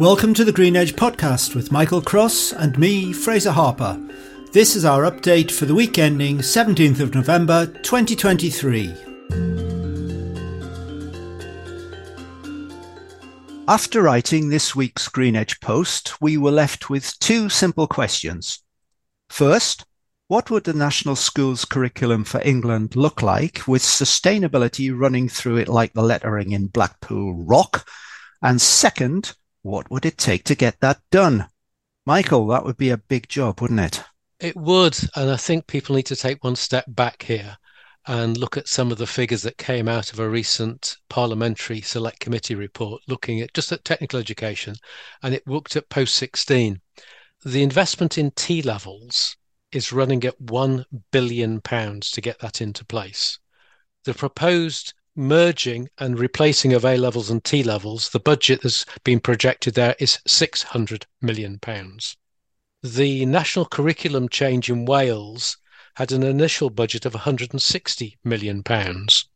Welcome to the Green Edge podcast with Michael Cross and me, Fraser Harper. This is our update for the week ending 17th of November 2023. After writing this week's Green Edge post, we were left with two simple questions. First, what would the national schools curriculum for England look like with sustainability running through it like the lettering in Blackpool Rock? And second, what would it take to get that done? Michael, that would be a big job, wouldn't it? It would. And I think people need to take one step back here and look at some of the figures that came out of a recent parliamentary select committee report looking at just at technical education. And it looked at post 16. The investment in T levels is running at £1 billion to get that into place. The proposed merging and replacing of A levels and T levels, the budget that's been projected there is 600 million pounds. The national curriculum change in Wales had an initial budget of 160 million pounds.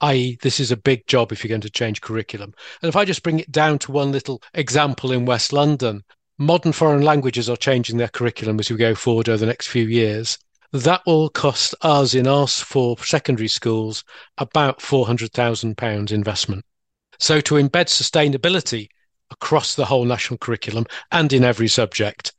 I.e., this is a big job if you're going to change curriculum. And if I just bring it down to one little example in West London, modern foreign languages are changing their curriculum as we go forward over the next few years. That will cost us in our four secondary schools about £400,000 investment. So to embed sustainability across the whole national curriculum and in every subject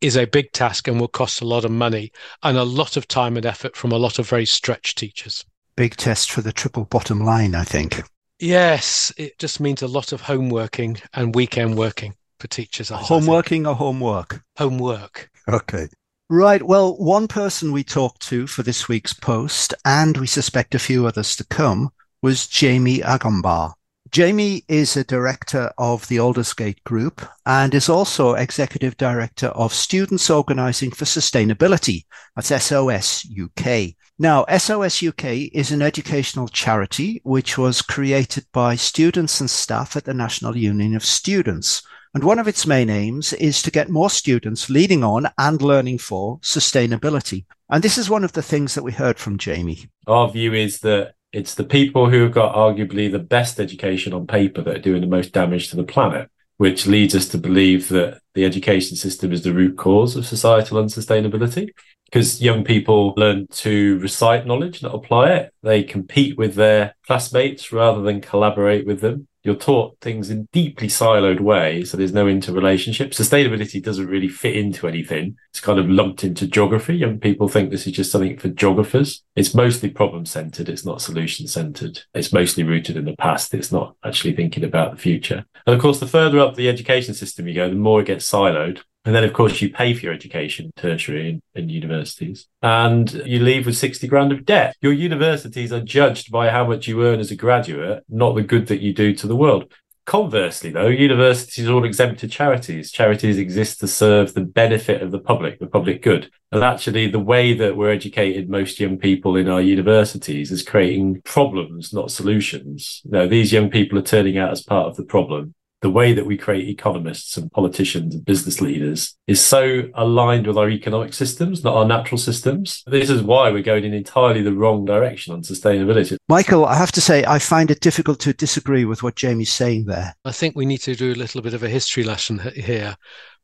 is a big task and will cost a lot of money and a lot of time and effort from a lot of very stretched teachers. Big test for the triple bottom line, I think. Yes, it just means a lot of homeworking and weekend working for teachers. Homeworking or homework? Homework. Okay. Right. Well, one person we talked to for this week's post, and we suspect a few others to come, was Jamie Agombar. Jamie is a director of the Aldersgate Group and is also executive director of Students Organising for Sustainability. That's SOS UK. Now, SOS UK is an educational charity which was created by students and staff at the National Union of Students. And one of its main aims is to get more students leading on and learning for sustainability. And this is one of the things that we heard from Jamie. Our view is that it's the people who have got arguably the best education on paper that are doing the most damage to the planet, which leads us to believe that the education system is the root cause of societal unsustainability. Because young people learn to recite knowledge, not apply it. They compete with their classmates rather than collaborate with them you're taught things in deeply siloed ways, so there's no interrelationship. Sustainability doesn't really fit into anything. It's kind of lumped into geography. Young people think this is just something for geographers. It's mostly problem centered. It's not solution centered. It's mostly rooted in the past. It's not actually thinking about the future. And of course, the further up the education system you go, the more it gets siloed. And then, of course, you pay for your education, tertiary and, and, universities, and you leave with 60 grand of debt. Your universities are judged by how much you earn as a graduate, not the good that you do to the world. Conversely, though, universities are all exempted charities. Charities exist to serve the benefit of the public, the public good. And actually, the way that we're educated most young people in our universities is creating problems, not solutions. Now, these young people are turning out as part of the problem the way that we create economists and politicians and business leaders is so aligned with our economic systems, not our natural systems. This is why we're going in entirely the wrong direction on sustainability. Michael, I have to say, I find it difficult to disagree with what Jamie's saying there. I think we need to do a little bit of a history lesson here.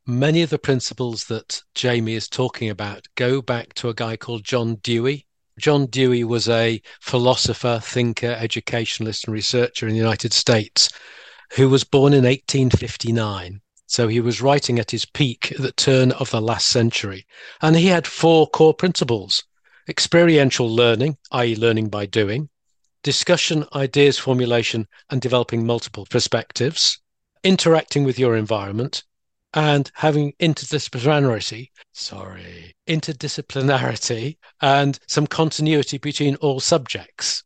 Many of the principles that Jamie is talking about go back to a guy called John Dewey. John Dewey was a philosopher, thinker, educationalist, and researcher in the United States who was born in 1859. So he was writing at his peak at the turn of the last century. And he had four core principles experiential learning, i.e., learning by doing, discussion, ideas formulation, and developing multiple perspectives, interacting with your environment, and having interdisciplinarity, sorry, interdisciplinarity and some continuity between all subjects.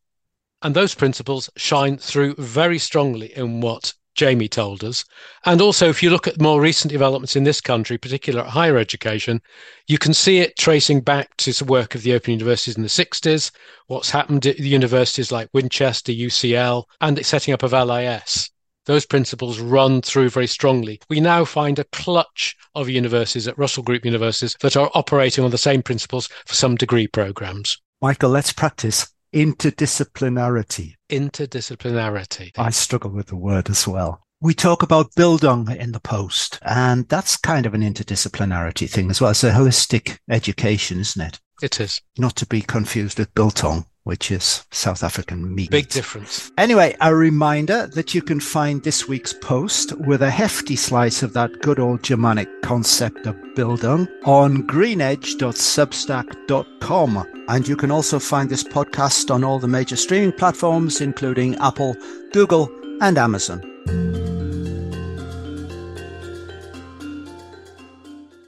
And those principles shine through very strongly in what Jamie told us. And also, if you look at more recent developments in this country, particularly at higher education, you can see it tracing back to the work of the Open Universities in the 60s, what's happened at the universities like Winchester, UCL, and the setting up of LIS. Those principles run through very strongly. We now find a clutch of universities at Russell Group universities that are operating on the same principles for some degree programs. Michael, let's practice interdisciplinarity. Interdisciplinarity. I struggle with the word as well. We talk about Bildung in the post, and that's kind of an interdisciplinarity thing as well. It's a holistic education, isn't it? It is. Not to be confused with Biltong, which is South African meat. Big difference. Anyway, a reminder that you can find this week's post with a hefty slice of that good old Germanic concept of Bildung on greenedge.substack.com. And you can also find this podcast on all the major streaming platforms, including Apple, Google, and Amazon.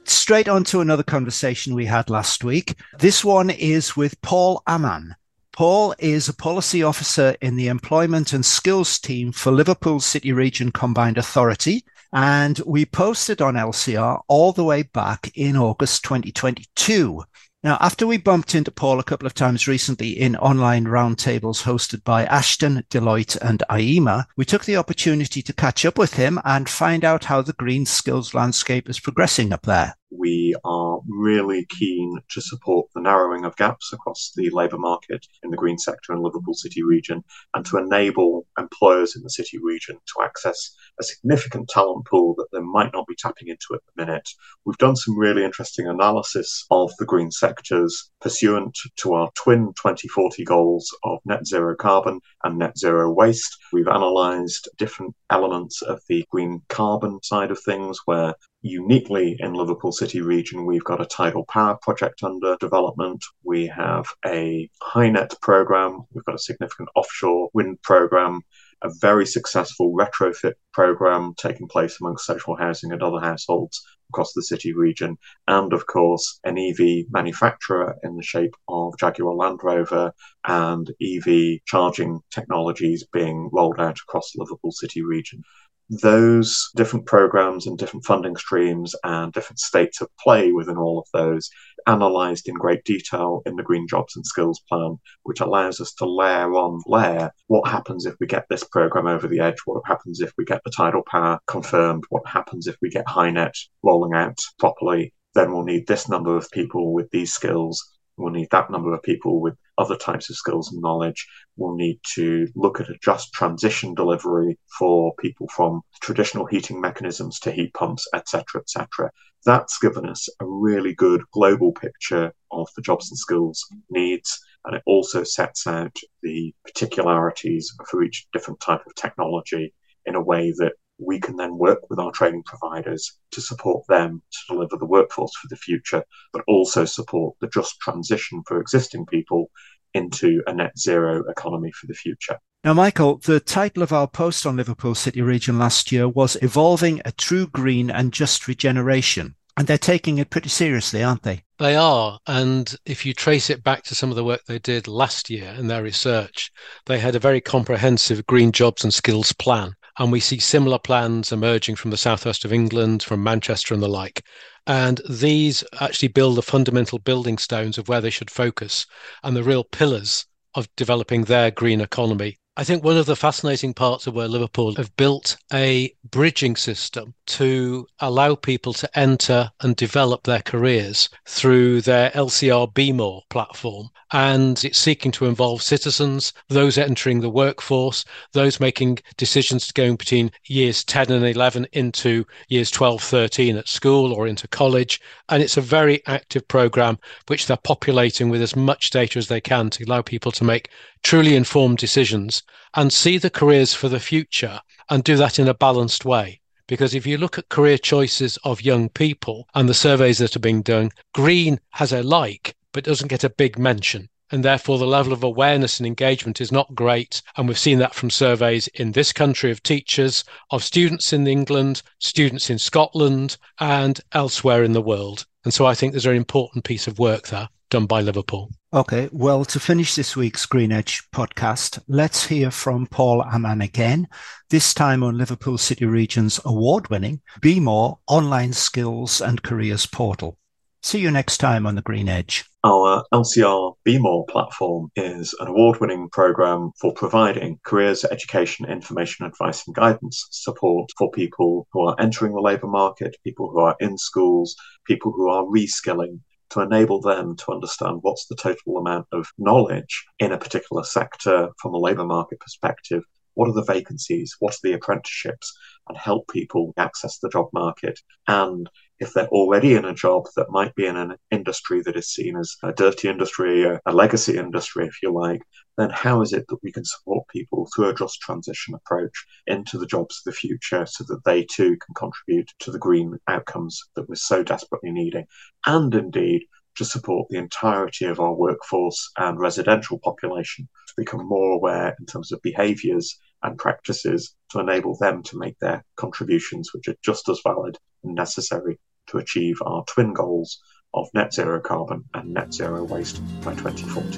Straight on to another conversation we had last week. This one is with Paul Amann. Paul is a policy officer in the employment and skills team for Liverpool City Region Combined Authority. And we posted on LCR all the way back in August 2022. Now, after we bumped into Paul a couple of times recently in online roundtables hosted by Ashden, Deloitte, and IEMA, we took the opportunity to catch up with him and find out how the green skills landscape is progressing up there we are really keen to support the narrowing of gaps across the labour market in the green sector in Liverpool City region and to enable employers in the city region to access a significant talent pool that they might not be tapping into at the minute. We've done some really interesting analysis of the green sectors pursuant to our twin 2040 goals of net zero carbon and net zero waste. We've analysed different elements of the green carbon side of things where uniquely in Liverpool City region, we've got a tidal power project under development. We have a HyNet program. We've got a significant offshore wind program, a very successful retrofit program taking place amongst social housing and other households across the city region, and of course, an EV manufacturer in the shape of Jaguar Land Rover and EV charging technologies being rolled out across Liverpool City region those different programs and different funding streams and different states of play within all of those analysed in great detail in the Green Jobs and Skills Plan, which allows us to layer on layer what happens if we get this program over the edge, what happens if we get the tidal power confirmed, what happens if we get HyNet rolling out properly. Then we'll need this number of people with these skills We'll need that number of people with other types of skills and knowledge. We'll need to look at a just transition delivery for people from traditional heating mechanisms to heat pumps, etc., etc. That's given us a really good global picture of the jobs and skills needs, and it also sets out the particularities for each different type of technology in a way that we can then work with our training providers to support them to deliver the workforce for the future, but also support the just transition for existing people into a net zero economy for the future. Now, Michael, the title of our post on Liverpool City Region last year was Evolving a True Green and Just Regeneration. And they're taking it pretty seriously, aren't they? They are. And if you trace it back to some of the work they did last year in their research, they had a very comprehensive green jobs and skills plan and we see similar plans emerging from the southwest of England, from Manchester and the like. And these actually build the fundamental building stones of where they should focus and the real pillars of developing their green economy I think one of the fascinating parts of where Liverpool have built a bridging system to allow people to enter and develop their careers through their LCR Be More platform. And it's seeking to involve citizens, those entering the workforce, those making decisions going between years 10 and 11 into years 12, 13 at school or into college. And it's a very active program which they're populating with as much data as they can to allow people to make truly informed decisions and see the careers for the future and do that in a balanced way. Because if you look at career choices of young people and the surveys that are being done, green has a like, but doesn't get a big mention. And therefore, the level of awareness and engagement is not great. And we've seen that from surveys in this country of teachers, of students in England, students in Scotland, and elsewhere in the world. And so I think there's an important piece of work there done by Liverpool. Okay, well, to finish this week's Green Edge podcast, let's hear from Paul Amann again, this time on Liverpool City Region's award winning Be More online skills and careers portal. See you next time on the Green Edge. Our LCR Be More platform is an award winning program for providing careers, education, information, advice, and guidance support for people who are entering the labour market, people who are in schools, people who are reskilling, to enable them to understand what's the total amount of knowledge in a particular sector from a labour market perspective what are the vacancies, what are the apprenticeships, and help people access the job market. And if they're already in a job that might be in an industry that is seen as a dirty industry, a, legacy industry, if you like, then how is it that we can support people through a just transition approach into the jobs of the future so that they too can contribute to the green outcomes that we're so desperately needing? And indeed, to support the entirety of our workforce and residential population to become more aware in terms of behaviours and practices to enable them to make their contributions, which are just as valid and necessary to achieve our twin goals of net zero carbon and net zero waste by 2040.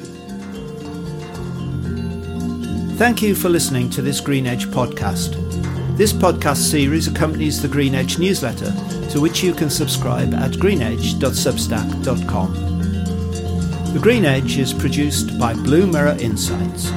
Thank you for listening to this Green Edge podcast. This podcast series accompanies the Green Edge newsletter, to which you can subscribe at greenedge.substack.com. The Green Edge is produced by Blue Mirror Insights